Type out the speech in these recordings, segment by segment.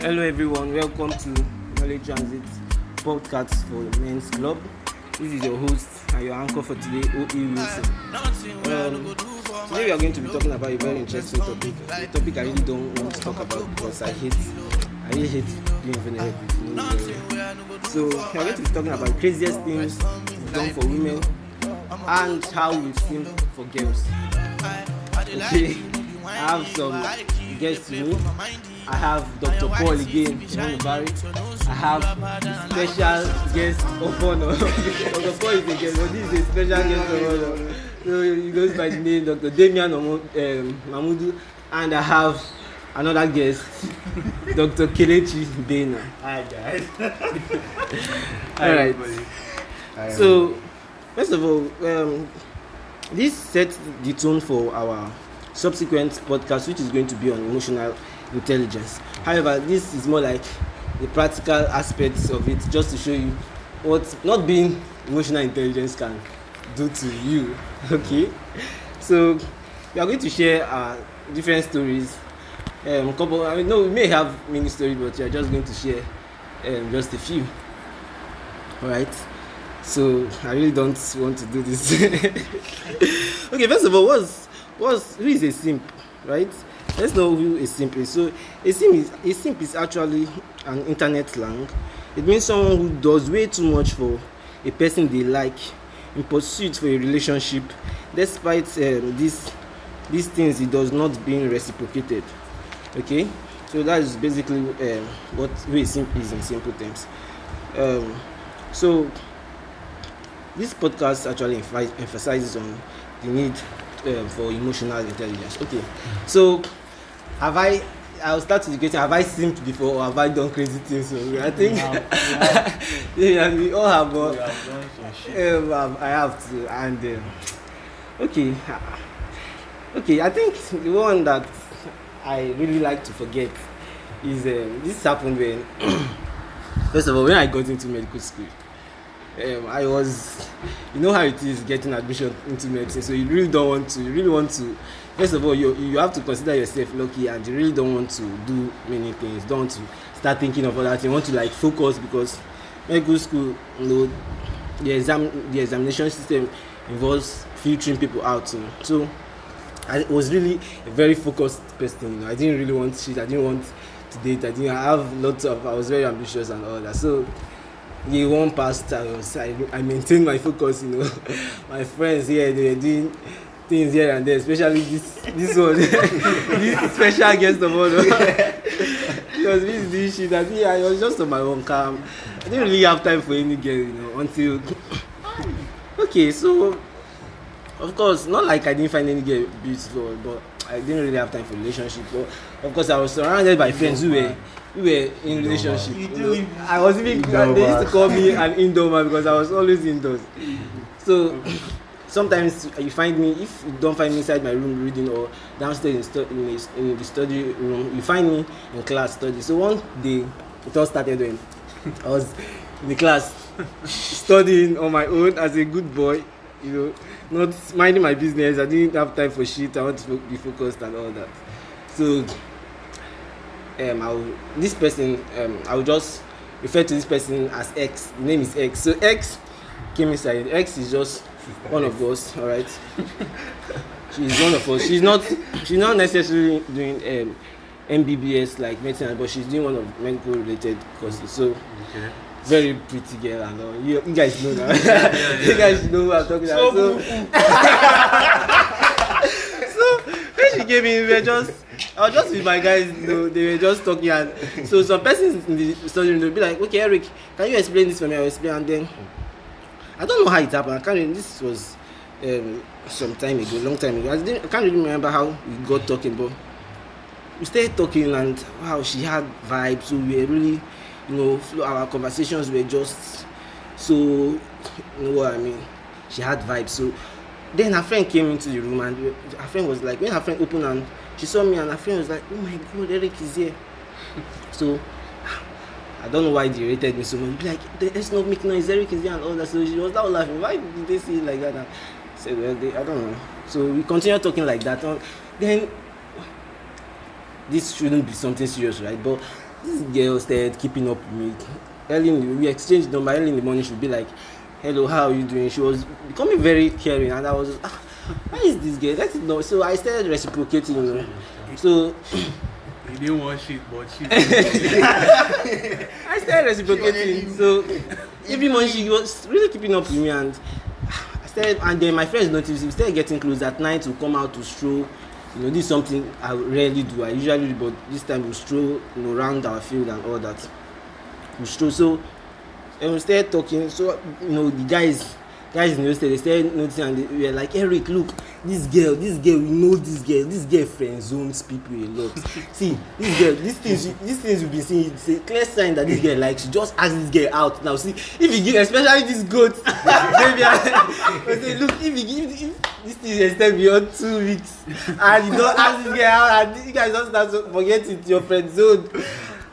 Hello everyone, welcome to Knowledge Transit podcast for Men's Club. This is your host and your anchor for today, O.E. Wilson. Um, today we are going to be talking about a very interesting topic. A topic I really don't want to talk about because I hate, I really hate being vulnerable. So we are going to be talking about craziest things done for women and how we think for girls. Okay, I have some guests me. I have Dr. Paul again, Imam Mubarak. I have special guest of honor. Dr. Paul is a guest, but this is a special guest of honor. So he goes by the name Dr. Damian um, Mamudu. And I have another guest, Dr. Kelechi Bena. Hi guys. All right. So, first of all, um, this sets the tone for our subsequent podcast, which is going to be on emotional intelligence. However, this is more like the practical aspects of it, just to show you what not being emotional intelligence can do to you. Okay, so we are going to share our different stories. Um, couple, I mean, no, we may have many stories, but we are just going to share um, just a few. All right. So I really don't want to do this. okay, first of all, what's what's who is a simp, right? Let's know who a simp is. So a simp is a simp is actually an internet slang. It means someone who does way too much for a person they like in pursuit for a relationship, despite um, this these things it does not being reciprocated. Okay, so that is basically um, what a simp is in simple terms. Um, so this podcast actually emph- emphasizes on the need um, for emotional intelligence. Okay, so have I? I'll start with the question: Have I simped before, or have I done crazy things? So I think yeah, we all have. We But, have done some shit. um, um, I have to, and um, okay, okay. I think the one that I really like to forget is um, this happened when first of all when I got into medical school. Um, I was, you know how it is getting admission into medicine. So you really don't want to. You really want to. First of all, you you have to consider yourself lucky, and you really don't want to do many things. Don't want to start thinking of other things. You want to like focus because medical school, you know, the exam the examination system involves filtering people out. So, so I was really a very focused person. You know, I didn't really want shit. I didn't want to date. I didn't I have lots of. I was very ambitious and all that. So year one passed. I was I, I maintained my focus. You know, my friends here they were doing things here and there. Especially this this one, this special guest of honor. he was busy doing shit. I think I was just on my own calm. I didn't really have time for any girl. You know, until okay. So of course, not like I didn't find any girl beautiful, but I didn't really have time for relationship. But of course, I was surrounded by friends who were who were in relationship. You you do know. I was even Indoor they used to call me an indoor man because I was always indoors. So sometimes you find me if you don't find me inside my room reading or downstairs in, stu- in, the, in the study room, you find me in class studying. So one day it all started when I was in the class studying on my own as a good boy, you know, not minding my business. I didn't have time for shit. I want to be focused and all that. So, um, I will, this person, um, I will just refer to this person as X. The name is X. So X came inside. X is just one of us. All right. she's one of us. She's not. She's not necessarily doing um, MBBS like medicine, but she's doing one of medical related courses. So Okay. very pretty girl and all. You, you guys know now. yeah, you guys know who I'm talking about. So, so when she came in, we were just I was just with my guys, you know, they were just talking and so some persons in the study room they'll be like, Okay Eric, can you explain this for me? I'll explain and then I don't know how it happened. I can't really, this was um, some time ago, long time ago. I, I can't really remember how we got talking, but we started talking and wow, she had vibes. So we were really, you know, our conversations were just so, you know what I mean. She had vibes. So then her friend came into the room and her friend was like, when her friend opened and she saw me and her friend was like, oh my god, Eric is here. so I don't know why they rated me so much. Be like, let's not make noise. Eric is here and all that. So she was now laughing. Why did they say it like that? And I said, well, they, I don't know. So we continue talking like that. And then this shouldn't be something serious, right? But this girl started keeping up with me early in the we exchanged number early in the morning she would be like hello how are you doing she was becoming very caring and i was ah why is this girl that is not so i started reciprocating you know so He didn't want shit, but shit. I started reciprocating. So every month she was really keeping up with me and I started and then my friends noticed we started getting close at night to come out to stroll. You know, this is something I rarely do. I usually do, but this time we stroll, you know, around our field and all that. We stroll. So and we started talking. So you know, the guys guys in the hostel they started noticing and they were like eric look this girl this girl we know this girl this girl friend zones people a lot. See this girl this thing she this things you been seeing it's a clear sign that this girl like she just ask this girl out. Now see if you give especially this goat baby i say look if you give if this thing ex ten d beyond two weeks and you don ask this girl out and you guys don start to forget it your friend zone.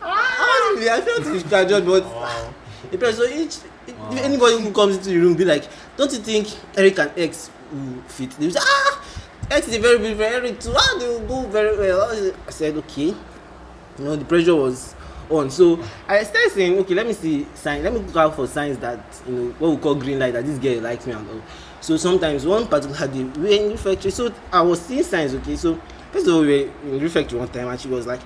Ah! I felt to be casual but Wow. The person so each if anybody who comes into the room be like don't you think eric and x will fit? They say ah x is a very beautiful eric too. Ah they will go very well. I said okay. You know the pressure was on. So i started saying okay let me see sign let me look out for signs that you know what we call green light that this girl likes me and all. So sometimes one particular day we were in refectory. So i was seeing signs okay? So first of all we were in refectory one time and she was like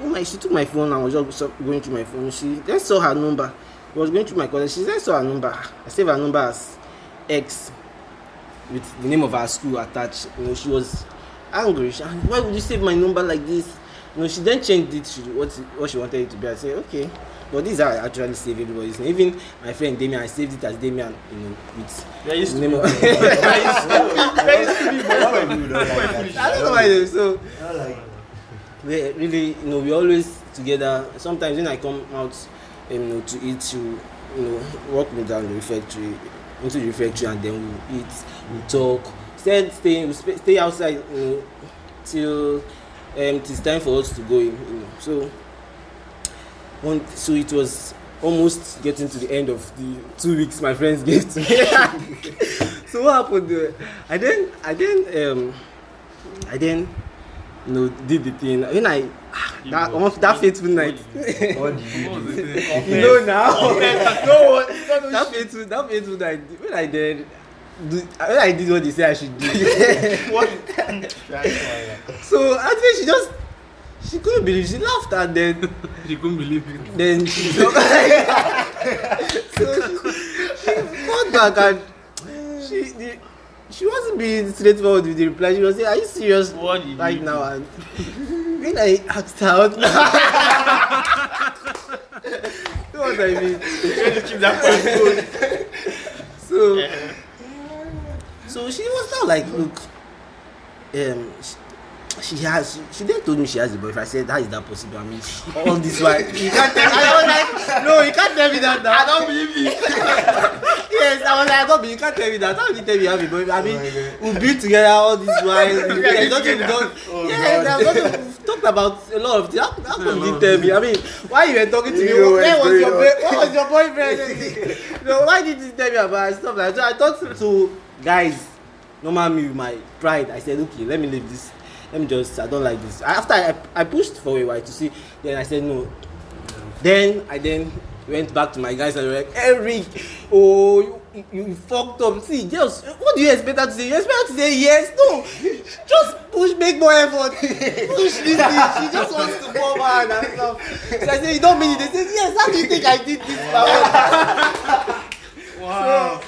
oh my she took my phone and was just going through my phone. She then saw her number was going through my college. She then saw her number. I saved her number as x with the name of her school attached. You know she was angry. She and why would you save my number like this? You know she then changed it to what what she wanted it to be. I say okay. But this is how i actually save everybody's name even my friend damian i saved it as damian you know with There used the to name be. of There used to be, but Why why? you do that like that? i don't know why they- so Not like we really you know we always together. Sometimes when i come out you know to eat you you know walk me down the refectory into the refectory and then we eat we talk. Stay sp- stay outside you know till um, it is time for us to go in you know so so it was almost getting to the end of the two weeks my friends gave to me. So what happened i then i then um i then you know, did the thing. When I, ah, that, on, that fateful night. you know now. no, no, no, that fateful, that fateful night. When I did, do, when I did what they said I should do. what? so at first she just, she couldn't believe. She laughed and then. she couldn't believe it. Then she. so she, she fought back and she. The, she wasn't being straightforward with the reply. She was saying are you serious What did right you now? And when i asked her out you know what i mean? Just keep that so so she was not like look um she, she has she, then told me she has a boyfriend. I said how is that possible. I mean all this while. You can't tell me. I was like no you can't tell me that now. I don't believe you. Yes i was like i don't believe you can't tell me that. How will you tell me you have a boyfriend? I mean Oh my we been together all this while. There's nothing we don Oh yes God. there's nothing we've talked about a lot of things. How how come you tell me? I mean why you were talking to me? Know where was your what was your boyfriend? No why did you tell me about stuff like that? So i thought to guys normal me with my pride i said okay let me leave this let me just i don't like this. After i i pushed for a while to see then i said no. Then i then went back to my guys and they were like eric oh you you, you fucked up. See just what do you expect her to say? You expect her to say yes? No. Just push make more effort. Push this thing. She just wants to come out and stuff. So i say you don't mean it. They say yes how do you think i did this na Wow.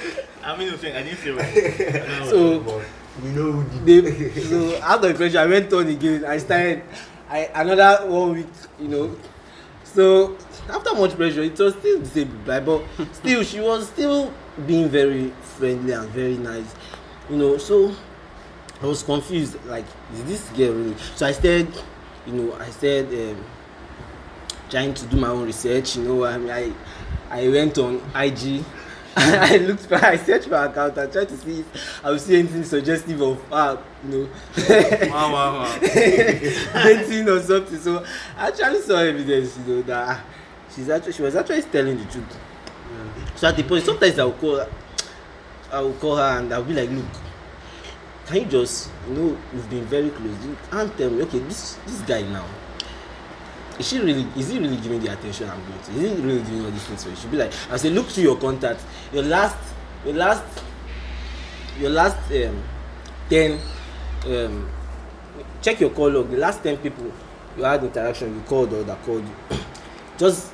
I mean. I didn't say right. so We know they so out of pressure i went on again. I started i another one week you know. So after much pressure it was still the same reply but still she was still being very friendly and very nice you know. So i was confused like is this girl really? So i started you know i started um, trying to do my own research you know. I mean i i went on ig i looked i searched my account and tried to see if i would see anything suggestive of her you know. Wow, wow, wow. dating or something. So i actually saw evidence you know that ah, she's actually she was actually telling the truth. So at the point sometimes i will call her i will call her and i will be like look can you just you know we've been very close. You can't tell me okay this this guy now is she really is he really giving the attention I'm going to? Is he really doing all these things for you? Should be like, I say, look through your contact. Your last, your last, your last um, ten, um, check your call log. The last ten people you had interaction, you called or that called you. Just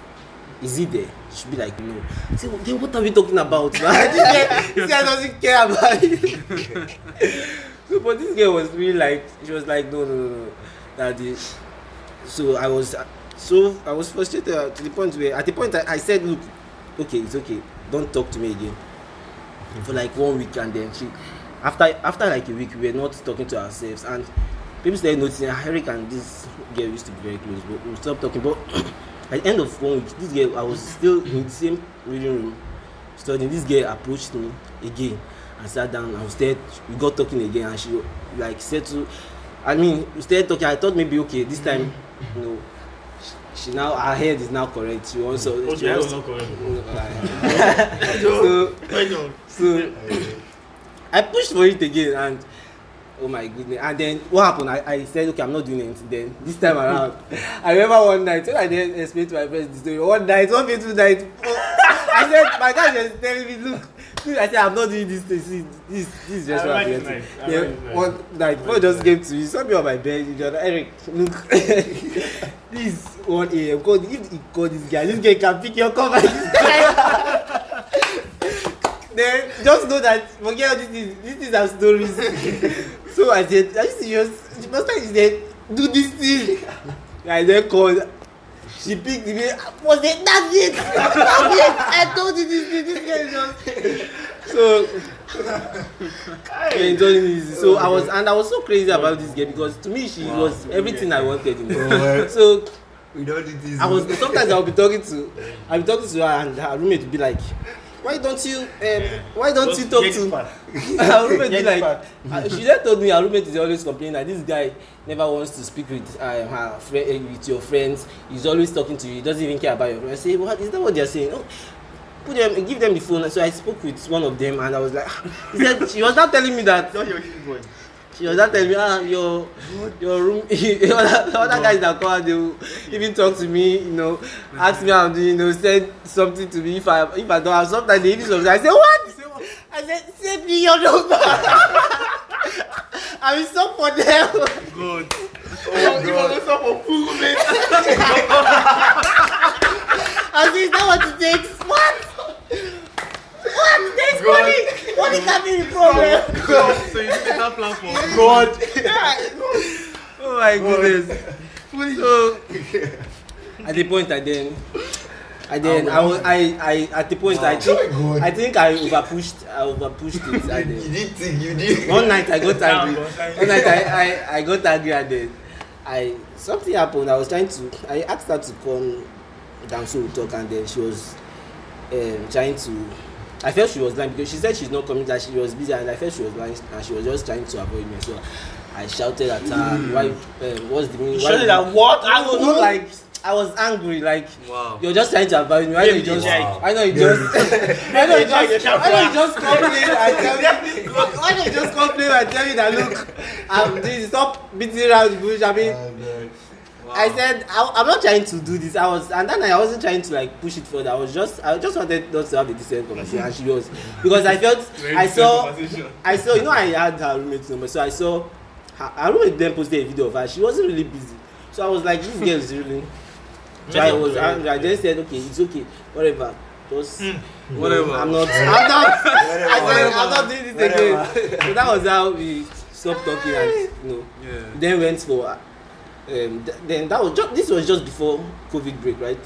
is he there? She should be like, no. Say, well, then what are we talking about? this guy, this guy doesn't care about it. so, but this girl was really like, she was like, no, no, no, no. That is. So I was so I was frustrated to the point where at the point I, I said, look, okay, it's okay, don't talk to me again. For like one week, and then she, after after like a week, we were not talking to ourselves, and people started noticing "Ah, Eric and this girl used to be very close, but we stopped talking. But at the end of one week, this girl, I was still in the same reading room studying. This girl approached me again and sat down and we started, we got talking again, and she like said to, I mean, we started talking. I thought maybe okay, this time, you know, she, she now her head is now correct. She wants to. Okay, she not correct. so so I pushed for it again and oh my goodness and then what happen I I said okay I'm not doing anything then this time around I remember one night when I dey explain to my friends the story one night one fateful night oh, I said my guy was telling me look I said I'm not doing this thing see this this is just I what like I'm getting nice. Then like one night before just came to me he saw me on my bed he just Eric look this one a.m God if he call this guy this guy can pick your cover then just know that forget all these things these things are stories so i said are you serious the time she said do this thing i then called she pick the name was it that's it? That's it. I told you this this girl just so yeah, enjoying easy so i was and i was so crazy about this girl because to me she Wow. was everything i wanted in Oh, her so We don't do this. I was sometimes I'll be talking to I'll be talking to her and her roommate will be like, why don't you um, why don't you talk to this her roommate be like uh, she just told me her roommate is always complaining that this guy never wants to speak with um, her friend uh, with your friends. He's always talking to you. He doesn't even care about your friends. I say what? Is that what they're saying? Oh put them give them the phone. So I spoke with one of them and I was like he said she was not telling me that. Not your keyboard. She was not telling me ah your your room other, the other guys that come out they will even talk to me you know ask me how i'm doing you know send something to me if i if i don't have sometimes they even something i say what i said send me your number i will stop for them Good. Oh, God. was also for food, man. i say is that what it takes what what there's God. money money can be the problem So you did that plan for God. oh my goodness so at the point i then i then i was i i at the point i Wow. think God. i think i over pushed i over pushed it You, did think you did. one night i got angry I- one night i i i got angry and then i something happened i was trying to i asked her to come down so we talk and then she was um, trying to i felt she was lying because she said she's not coming that she was busy and i felt she was lying and she was just trying to avoid me so i shouted at her why um, what's the meaning why shouted at what? i was not like i was angry like Wow. you're just trying to avoid me why don't you just Wow. why don't you just why don't you just why don't you just complain and tell me why don't you just complain and tell me that look i'm doing this stop beating around the bush i mean God. I said I, I'm not trying to do this. I was, and then I wasn't trying to like push it further. I was just, I just wanted us to have a decent conversation, and she was, because I felt, I saw. I saw, you know, I had her roommate's number, so I saw, her, her roommate then posted a video of her. She wasn't really busy, so I was like, this girl is really. So I was angry. I just said, okay, it's okay, whatever. Just Mm. Whatever. I'm not. I'm not. Whatever. I said, Whatever. I'm not doing this again. So that was how we stopped talking, and you know Yeah. then went for um, th- then that was just this was just before covid break right?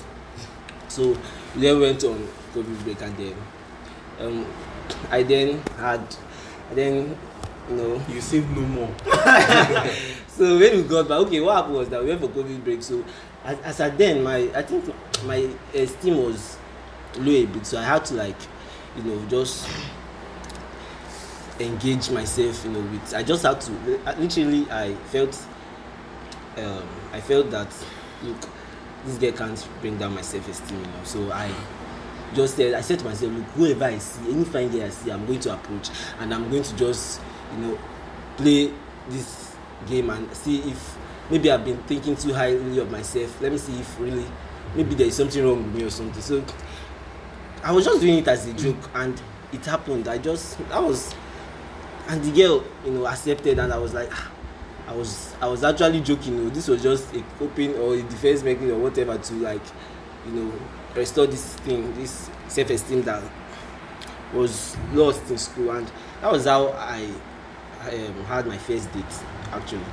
So we then went on covid break and then um, i then had I then you know. You saved no more. so when we got back okay what happened was that we went for covid break. So as, as at then my i think my esteem was low a bit. So i had to like you know just engage myself you know with i just had to literally i felt um i felt that look this girl can't bring down my self-esteem you know so i just said i said to myself look whoever i see any fine girl i see i'm going to approach and i'm going to just you know play this game and see if maybe I've been thinking too highly of myself. Let me see if really maybe there is something wrong with me or something. So I was just doing it as a joke, and it happened. I just that was, and the girl, you know, accepted, and I was like, ah, I was I was actually joking. You know, this was just a coping or a defense mechanism or whatever to like, you know, restore this thing, this self-esteem that was lost in school, and that was how I, I um, had my first date actually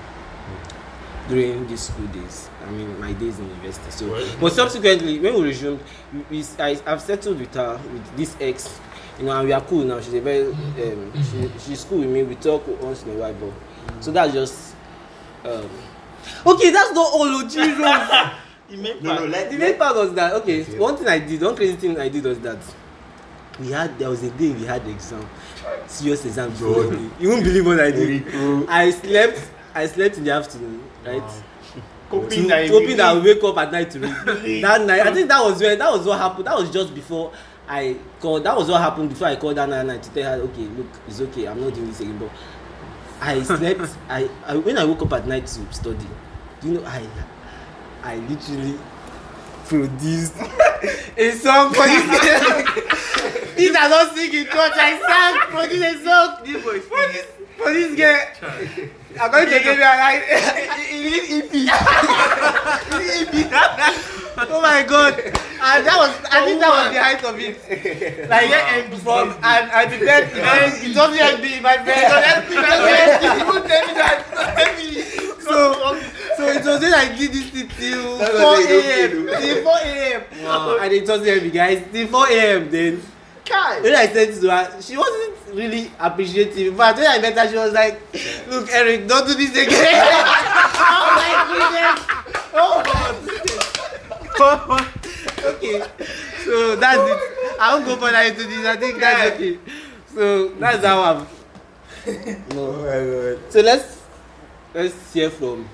during these school days. I mean, my days in university. So, but subsequently, when we resumed, we, we, I, I've settled with her with this ex, you know, and we are cool now. She's a very, um, she, she's cool with me. We talk once in a while, but so that's just. Um, okay, that's not all Ojiro. You make No, no, let, the main part was that okay Okay. one thing i did one crazy thing i did was that we had there was a day we had exam serious exam the day. You won't believe what i did. I slept i slept in the afternoon right? Coping to that hoping that i wake up at night to read. That night i think that was when that was what happened that was just before i called that was what happened before i called that night night to tell her okay look it's okay i'm not doing this again but i slept I, I when i woke up at night to study do you know i i literally produced a song for this these are not singing church i sang produced a song is for this for this girl. I'm going to give you a line it need ep oh my god. And that was i think that was the height of it. Like yeah, from and i prepared and it wasn't mb my friend. It was mb my friend. You won't tell me that. So so it was when i did this thing till four am till four am Wow. and it wasn't mb guys. Till four am then. Kai. when I said to her, she wasn't really appreciative. But when I met her, she was like, "Look, Eric, don't do this again." oh my goodness! Oh okay, so that's it. I won't go further into this. I think that's okay. So that's how I'm. Oh my god. So let's let's hear from.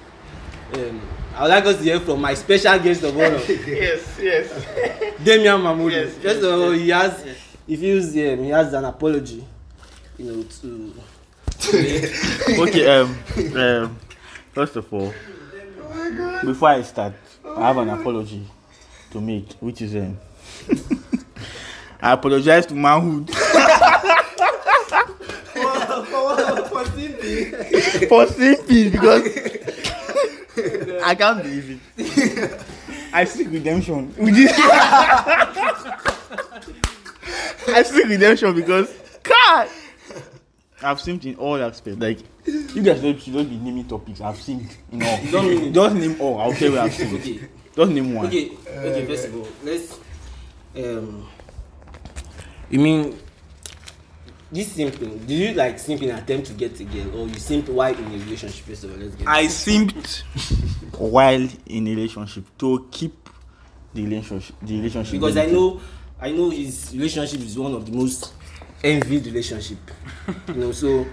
Um, I would like us to hear from my special guest of honor, Yes, yes. Damian Mahmoud. Yes, First yes, of all, yes, he has yes. he feels um, he has an apology, you know, to. okay, um, um, first of all, before I start, I have an apology to make, which is um, I apologize to manhood for simping. for simping because I can't believe it. I seek redemption. with this- I seek redemption because God, I've sinned in all aspects. Like you guys don't should not be naming topics. I've sinned in all. Don't. Just name all. I'll tell you I've sinned. Okay, Just name one. okay, okay. First of all, let's. Um, you mean this simping? Did you like simping attempt to get a girl, or you simped while in a relationship? First of all, let's get. I simped while in a relationship to keep the relationship. The relationship. because I know, I know his relationship is one of the most envied relationship. you know, so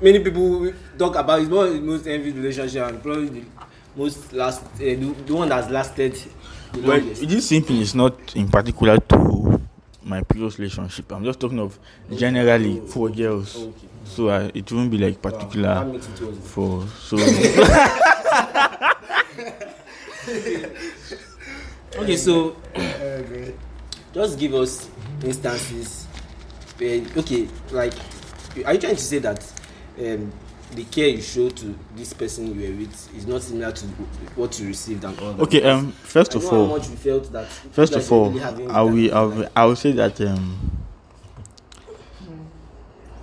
many people talk about it's one of the most envied relationship and probably the most last, uh, the, the one that's lasted the Well, longest. this simping is not in particular to my previous relationship. I'm just talking of generally for girls. Okay. So uh, it won't be like Wow, that particular makes it for so. Okay, so just give us instances where okay like are you trying to say that um, the care you show to this person you were with is not similar to what you received and all that Okay. Um. First I of all, much we felt that first of all, really I will. I will. I will say that um.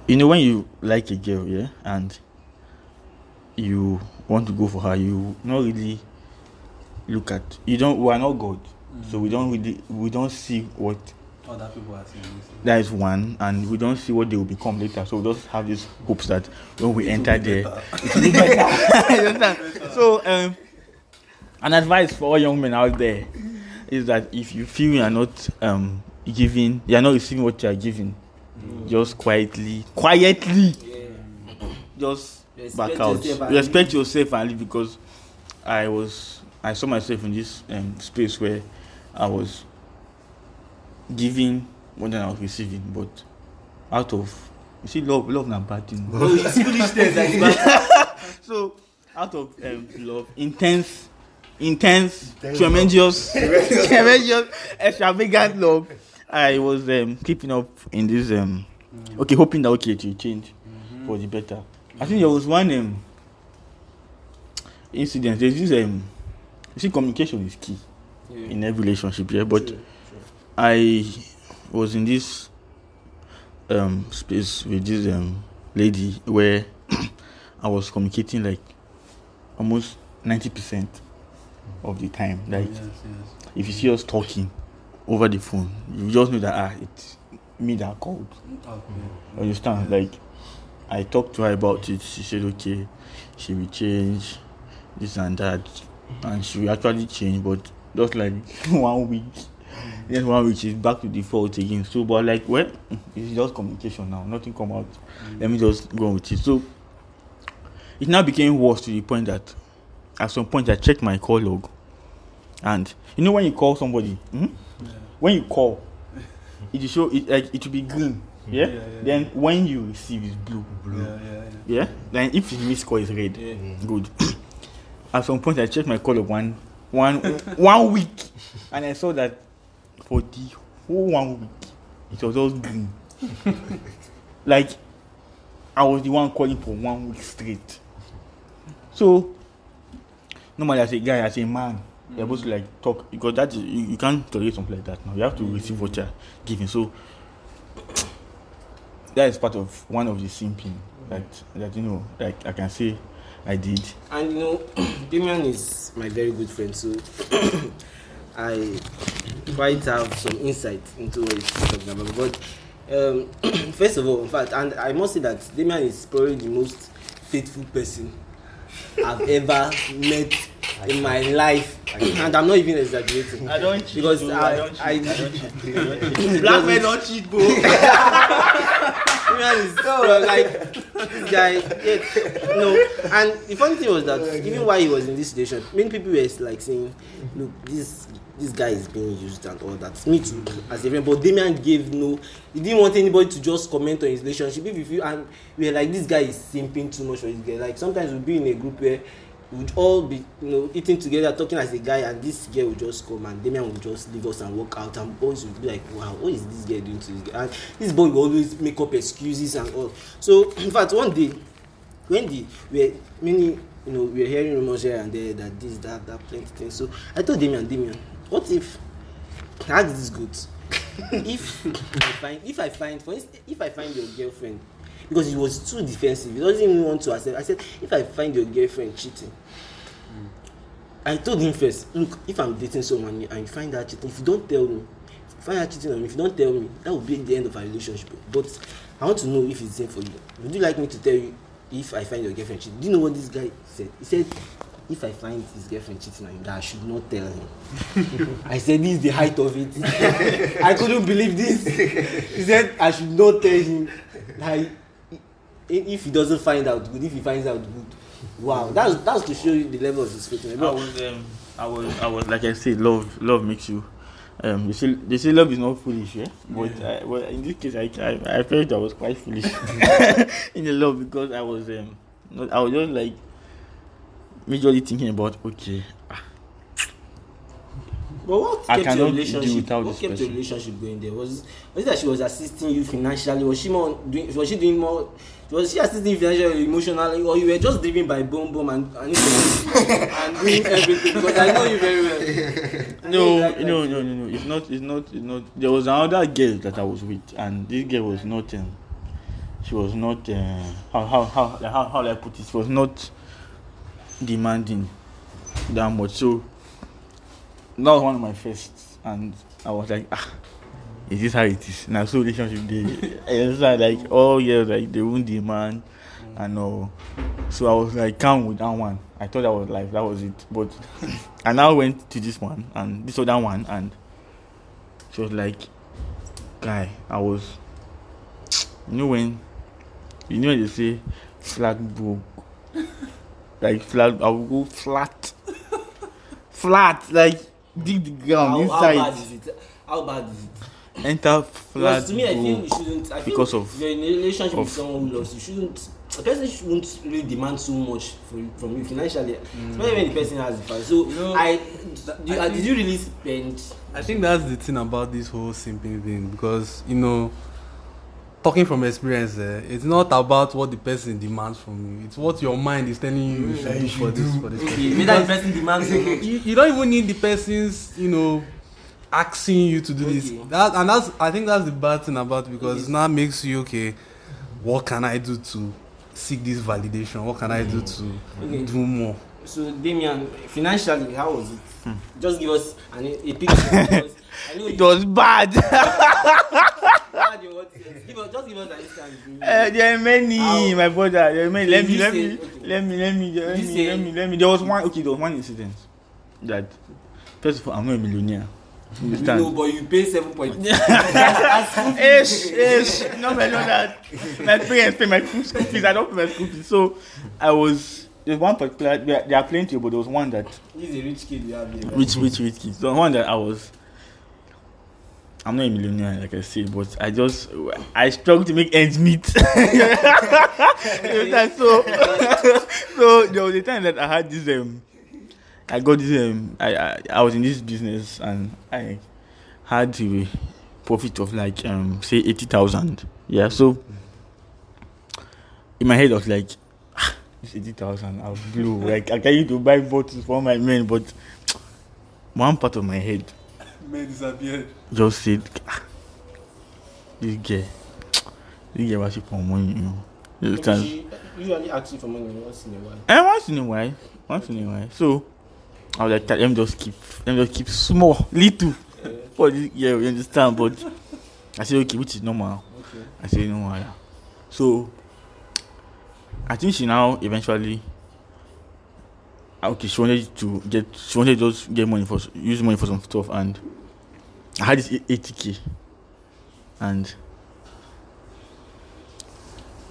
You know when you like a girl, yeah, and you want to go for her, you not really look at. You don't. We are not God, so we don't really. We don't see what Other people are saying this. That is one, and we don't see what they will become later. So we just have these hopes that when we enter there, it will be better. So, um, an advice for all young men out there is that if you feel you are not um, giving, you are not receiving what you are giving, just quietly, quietly, yeah. just Respect back out. yourself Respect yourself and leave because I was, I saw myself in this um, space where I was giving more than I was receiving, but out of you see love, love na bad thing. No, it's foolishness that. so out of um, love, intense, intense, tremendous, tremendous, extravagant love. I was um, keeping up in this um, okay, hoping that okay to change for the better. I think there was one um incident. There's this um, you see, communication is key Yeah. in every relationship, yeah. But True, I was in this um space with this um lady where I was communicating like almost ninety percent of the time. Like yes, yes. if you see us talking over the phone, you just know that ah it's me that called. Okay. You understand? Like I talked to her about it. She said okay, she will change this and that, and she will actually change, but just like one week. Then one week she's back to default again. So, but like, well, it's just communication now. Nothing come out. Mm. Let me just go on with it. So, it now became worse to the point that at some point I checked my call log, and you know when you call somebody, hmm? Yeah. when you call, it will show it like it will be green. Mm. Yeah? Yeah, yeah, Then when you receive is blue. Yeah, yeah, yeah. Yeah. Then if the miss call is red, Yeah. Mm. good. At some point, I checked my call log one, one, one week, and I saw that for the whole one week, it was all green. like I was the one calling for one week straight. So normally as a guy, as a man, you're supposed to like talk because that is you, you can't tolerate something like that now. You have to receive what you're giving. So that is part of one of the simping that that you know, like I can say I did. And you know, Damian is my very good friend, so I quite have some insight into what he's talking about. But um, first of all, in fact, and I must say that Damian is probably the most faithful person I've ever met in my life, and I'm not even exaggerating. I don't cheat, because bro. I, I don't cheat. I, I don't cheat. I don't cheat. Black men don't cheat, bro. Damian is bro, like this guy. Yeah, no, and the funny thing was that even while he was in this situation, many people were like saying, "Look, this this guy is being used and all that." Me too, as a friend. But Damian gave no. He didn't want anybody to just comment on his relationship. If you feel and we were like, this guy is simping too much for this guy. Like sometimes we'll be in a group where we'd all be you know eating together talking as a guy and this girl would just come and Damian would just leave us and walk out and boys would be like wow what is this girl doing to this guy? And this boy will always make up excuses and all. So in fact one day when the we were many you know we were hearing rumours here and there that this that that plenty things. So I told Damian Damian what if how is this good if I find if I find for instance if I find your girlfriend because he was too defensive. He doesn't even want to accept. I said if I find your girlfriend cheating I told him first look if I'm dating someone and you find her cheating if you don't tell me find cheating on me if you don't tell me that will be the end of our relationship. But I want to know if it's the same for you. Would you like me to tell you if I find your girlfriend cheating? Do you know what this guy said? He said if I find his girlfriend cheating on him that I should not tell him. I said this is the height of it. I couldn't believe this. He said I should not tell him. Like if he doesn't find out good if he finds out good wow that's that's to show you the level of his faithfulness I was, um, I was, I was like I said, love, love makes you. Um, they say, they say love is not foolish, yeah. But I, well, in this case, I, I, I felt I was quite foolish in the love because I was, um, not, I was just like majorly thinking about okay, But what kept your relationship? What kept your relationship going there? Was was it that she was assisting you financially? Was she more doing? Was she doing more? Was she assisting you financially, or emotionally, or you were just living by boom boom and and, and doing everything? Because I know you very well. I know you no, like no, no, no, no. It's not. It's not. It's not. There was another girl that I was with, and this girl was not. Um, she was not. Uh, how how how how how do I put it? She was not demanding that much. So that was one of my firsts, and I was like, ah, is this how it is? Now, so relationship they, it's like, like oh yeah, like they won't demand and all. So I was like calm with that one. I thought that was life, that was it. But I now went to this one and this other one, and she was like, guy, I was, you know when, you know when they say flat broke, like flat, I will go flat, flat, like dig the ground How, how inside, bad is it? How bad is it? Enter flat Because to me, I feel you shouldn't. I feel because of- you're in a relationship with of- someone who loves you, shouldn't a person shouldn't really demand so much for you, from you financially, especially when the person has the fund. So You know, I, do, I uh, did think- you really spend? I think that's the thing about this whole simping thing because you know, talking from experience, eh, it's not about what the person demands from you. It's what your mind is telling you you should do for this for this. Okay, person. whether the person demands or not. you, you don't even need the person's you know asking you to do this that and that's i think that's the bad thing about it because Okay. it now makes you okay what can i do to seek this validation what can i do to Okay. do more So Damian, financially, how was it? Just give us an, a picture. I know It you, was bad. bad in what sense. Give us, just give us an instance. Uh, there are many, How? my brother. There are many. Let me, let say- me, okay. let me, let me, let You me, let me, let me. There was one. Okay, there was one incident that. First of all, I'm not a millionaire. You Understand? No, but you pay seven point. Ish, ish. No, I know that. My parents pay my school fees. I don't pay my school fees. So, I was. There's one particular. There, there are plenty, but there was one that He's a rich kid. You have here. rich, rich, rich kid. The one that I was. I'm not a millionaire, like I said, but I just I struggle to make ends meet. So, so there was a time that I had this um, I got this um, I, I I was in this business and I had a profit of like um say eighty thousand. Yeah, so in my head I was like, ah, this eighty thousand I blew. like I can to buy bottles for my men, but one part of my head man disappeared just said, ah, this girl, this girl was for money, you know. You usually you for money once in a while. And once in a while, once in a while. So I was like, let me just keep, let me just keep small, little. For this girl, you understand? But I said, okay, which is normal. okay. I said, no, wahala. So I think she now eventually. Okay, she wanted to get, she wanted to just get money for, use money for some stuff, and I had this 80k, and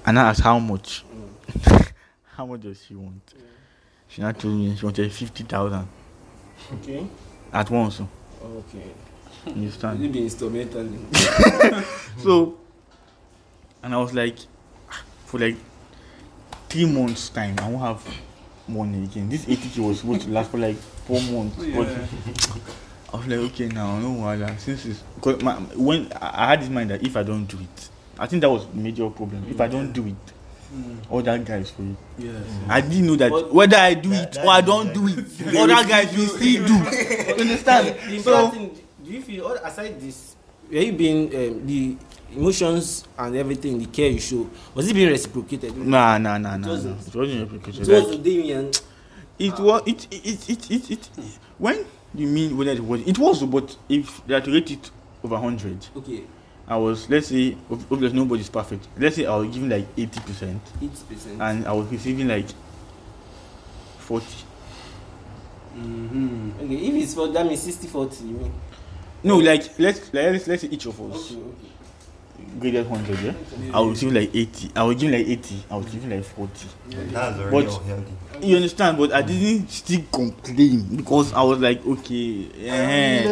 and I asked how much, Mm. how much does she want? She now told me she wanted 50,000 Okay. at once. oh. Okay. You You understand? be instrumental. So, and I was like, "Ah, for like three months' time, I won't have money again. This 80k was supposed to last for like four months. But I was like, okay, now, no wahala. Since it's because my, when I I had this mind that if I don't do it, I think that was the major problem. If I don't do it, other guys for it. yes I didn't know that But- whether I do That- it or I don't do it, other guys will still do. You understand? The So thing, do you feel all aside this, were you being um, the emotions and everything, the care you show, was it being reciprocated? nah, nah, nah, It nah. wasn't. nah. It wasn't replicated. It Like, was Damian. It was it it it it, it, when you mean whether it was it was but if they had to rate it over hundred, Okay, I was let's say ob- obviously nobody's perfect. Let's say I was giving like eighty percent eight percent. and I was receiving like forty. mm-hmm. Okay, if it's for that means 60 40, you mean? No, like let's like, let's let's say each of us Okay, okay. Graded hundred, yeah. I was giving like eighty. I was giving like eighty. I was giving like forty. That's already But- unhealthy. You understand? But I didn't still complain because I was like, okay, eh.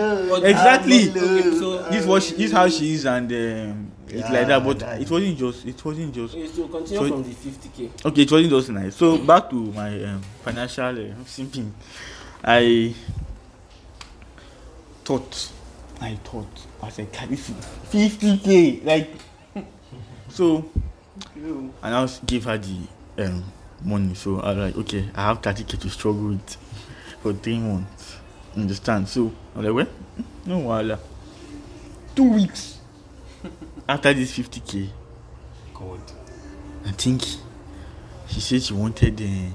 Exactly. Okay, so this was this how she is and um, it's Yeah, like that but that- it wasn't just it wasn't just okay, so continue So- from the 50k. okay it wasn't just nice so back to my um, financial uh, simping i thought i thought i was like "God, this is 50k like so and i now give her the um, money so i was like okay i have 30k to struggle with for three months understand so i was like well no wahala two weeks after this 50k God. I think she said she wanted. Uh,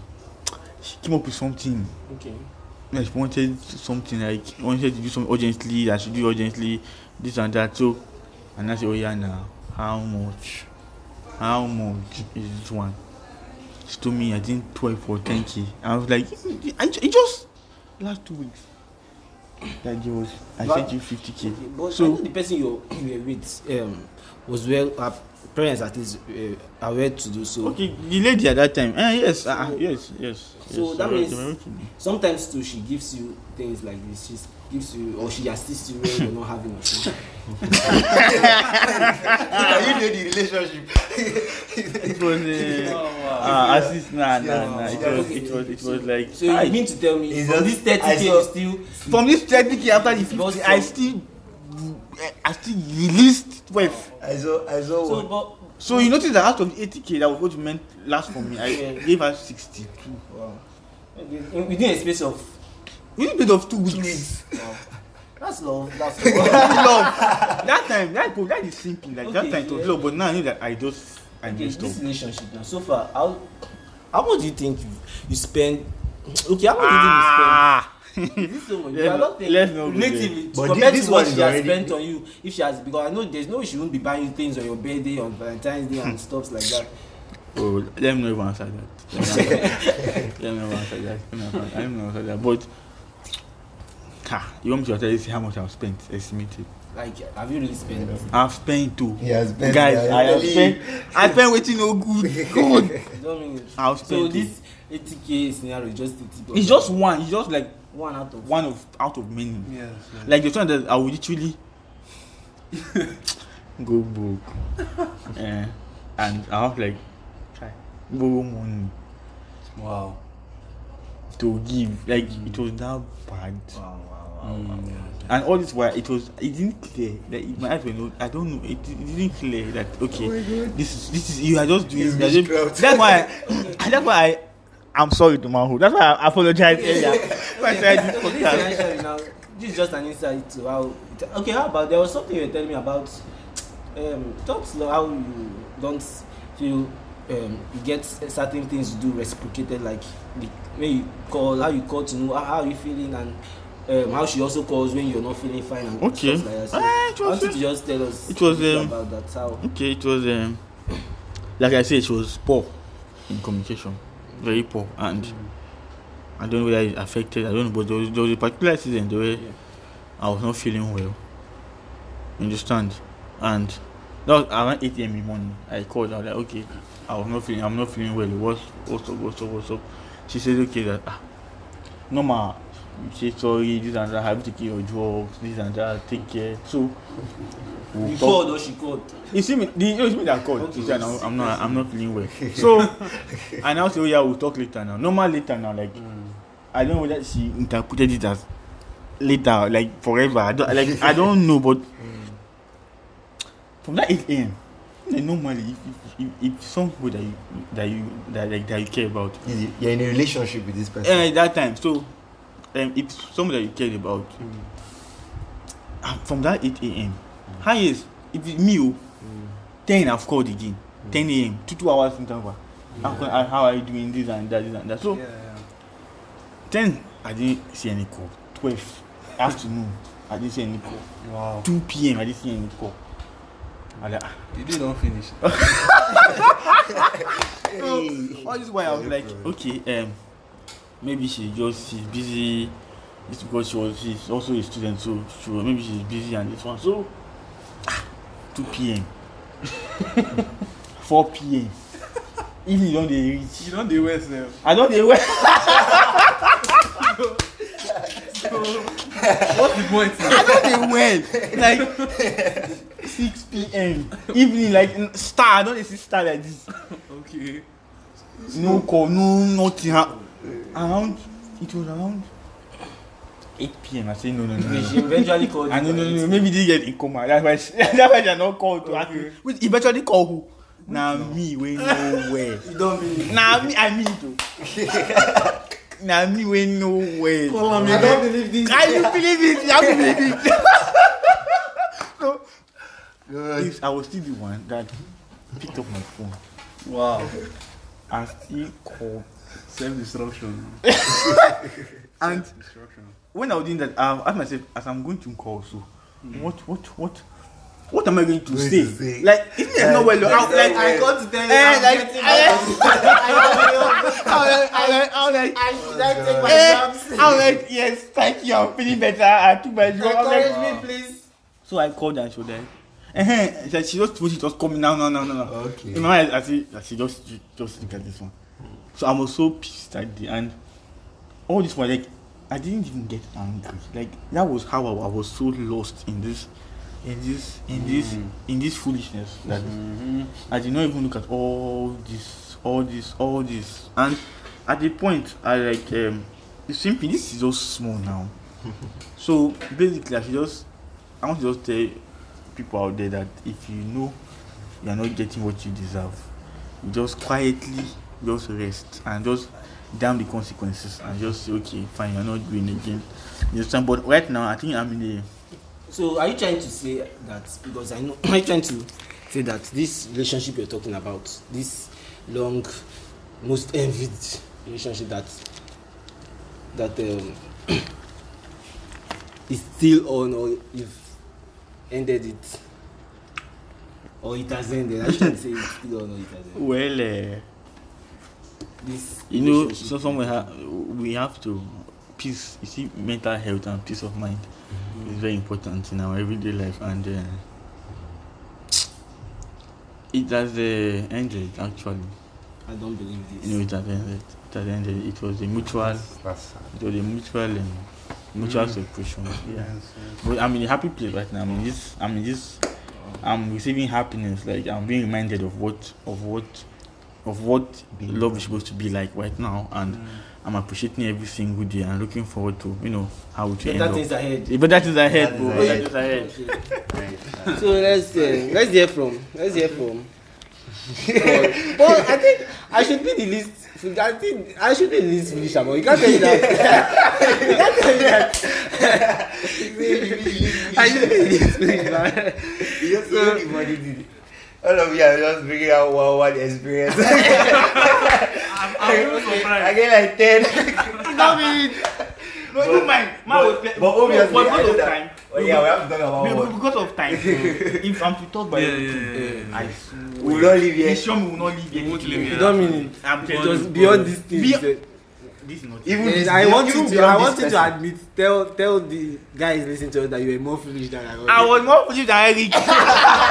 she came up with something. Okay. Like wanted something like wanted to do something urgently. That she do urgently, this and that. So, and I said, "Oh yeah, now how much? How much is this one?" She told me I think twelve for ten k. I was like, I, it just last two weeks. That girl was. I But- sent you fifty k. okay. But So- I the person you, were with um, was well, uh, parents at least uh, aware to do so. Okay, the lady at that time. Eh, yes, uh, yes, yes. So yes, that means-. Sometimes too, she gives you things like this. She's gives you or she assists you when you're not having a phone. Are you know the relationship? It was uh, Oh, uh, assist. Nah, nah, nah. It Yeah. was, it was, it was like. So you I- mean to tell me from just- this 30k I saw- you still from this 30k after the 50, Because I still, I still released 12. I saw, I saw so one. but So you notice that out of the 80k that was going to meant last for me, I Yeah. gave her 62. wow. In- within a space of Within a bit of two weeks. wow. That's love. That's love. love. That time, that, that is simple. Like that Okay, time it was yeah. love, but now I know that I just, I okay, messed this up. relationship now. So far, how how much do you think you, you spend? Okay, how much Ah. do you think you spend? This so much. Let's You are not- not taking let's not go there. relatively But compared this to what one she is has already- spent on you. If she has, because I know there's no she won't be buying you things on your birthday, on Valentine's Day, and stuff like that. Oh, let me not even answer that. Let me not- let answer that. Let me not answer- let me not answer that. But, ha, you want me to tell you how much I've spent? Estimated. Like, have you really spent? I've spent too. He has spent, Guys, guys, I have really. spent. I spent waiting no good. God. You don't mean it. I've So spent. too. this 80k scenario is just 80. It's just one. It's just like one out of one of out of many. Yes. yes. Like the time that I would literally go broke. Eh, and I have like try borrow money Wow. to give. Like it was that bad. Wow, wow, wow. Mm. And all this while it was it didn't clear that it, my eyes were not I don't know it, it didn't clear that okay this is this is you are just doing are just- that's why I, that's why I I'm sorry to manhood that's why I apologize earlier when I said this this podcast. is just an insight to how. Okay, how about there was something you were telling me about. Um, talk slow how you don't feel um, you get certain things to do reciprocated, like the, when you call, how you call to know how, how you feeling, and um, how she also calls when you're not feeling fine and Okay. stuff like that. So, Ah, it I was- you to just tell us it was, um, about that. How Okay, it was um, like I said, it was poor in communication, very poor, and I don't know whether it affected. I don't know, but there was, there was a particular season where Yeah. I was not feeling well. You understand? And that was around 8 a.m. in the morning. I called. I was like, okay, I was not feeling. I'm not feeling well. What's what's up? What's up? What's up? She said, okay, that ah, normal. You say sorry, this and that. Have to take your drugs, this and that. Take care. So. we'll you talk- called or she called. you see me, the, it's me that called. Okay. I'm, I'm not, I'm not feeling well. So, I now say, oh yeah, we'll talk later now. Normal later now, like, I don't know whether she interpreted it as later, like forever. I don't, like, I don't know, but from that 8 a.m., like, normally, if, if, if, if somebody that you, that you, that, like, that you care about, You- You're in a relationship with this person. eh, that time, so, um, if somebody that you cared about, ah, from that 8 a.m., highest, if it's me, oh, 10 I've called again. 10 a.m. Two two hours in can- uh, how are you doing this and that, this and that. So Yeah, yeah. 10 I didn't see any call. 12 afternoon I didn't see any call. Wow. 2 p.m. I didn't see any call. I like. The day don't finish. so all this while I was like, okay, um, maybe she just she's busy. It's because she was she's also a student, so she was, maybe she's busy and this one. So ah, 2 p.m. 4 p.m. Evening don't they reach. You know the West now. I don't dey wear. What's the point? I don't well. Like 6 p.m. evening like star. I don't dey see star like this. okay. No call, no nothing. ha- Around it was around 8 p.m. I say no no no. no. She eventually called ah, you. I no no no. Maybe they get in coma. That's why she, that's why they are not called to ask me. Okay. Wait, eventually call who? Na me wey nowhere. You don't mean it. Na me I mean to. Na me wey nowhere. I don't believe this. Can you believe it? You believe it. so, God. if I was still the one that picked up my phone Wow. and still called. Self destruction. And Destruction. when I was doing that, I asked myself, as I'm going to call, so what, what, what, what am I going to, say? say. Like, if there's no way, Like, I'm like, I got to tell you. Eh, I'm like, getting eh, my I'm like, I'm like, I'm like, I should I take my eh, exams? I'm like, yes, thank you, I'm feeling better. I took my drug. I'm like, Encourage me, please. So I called and she was like, eh, she, said she just told she was coming now, no, no, no, no. Okay. In my mind, I see, I see, just, just look at this one. So I was so pissed at the end. all this was like, I didn't even get angry. Like that was how I, I was so lost in this, in this, in this, in this foolishness that I did not even look at all this, all this, all this, and at the point I like um, simply this is just small now. so basically, I should just I want to just tell people out there that if you know you are not getting what you deserve, you just quietly just rest and just damn the consequences and just say okay fine you're not doing again you understand but right now i think i'm in a So are you trying to say that because I know are you trying to say that this relationship you're talking about, this long, most envied relationship that that um, is still on or you've ended it or it has ended. i trying say it's still on or it has ended? well uh, This you know relationship. so somewhere ha- we have to peace you see mental health and peace of mind is very important in our everyday life and uh, it has uh, ended actually I don't believe this. you know it has ended it has ended it was a mutual That's sad. it was a mutual um, mutual separation yeah But I'm in a happy place right now. I'm in this. I'm in this. I'm receiving happiness. Like I'm being reminded of what, of what, of what love is supposed to be like right now, and I'm appreciating every single day and looking forward to you know how it will end Better up. things ahead. But that is ahead, That bro. is That ahead. ahead. So let's uh, let's hear from let's hear from. but, but I think I should be the least. I think I should be the least foolish about. You can't tell me that. you can't tell me that. I should be the least foolish. man. You just so, everybody did it. All of you are just bringing out one one experience. I get like ten. Stop it. No, you mind. Man but- was play- but obviously, but I because know of that- time. Oh yeah, we have to talk about what. Because of time. if I'm to talk by Yeah, yeah, yeah, yeah. I swear. We will not leave here. This show will not leave here. We won't leave You here. don't mean it. I'm you. beyond this thing. Be- you. This is not. Even Yes, this- I want you to. I want you to admit. Tell tell the guys listening to us that you were more foolish than I was. I was more foolish than Eric.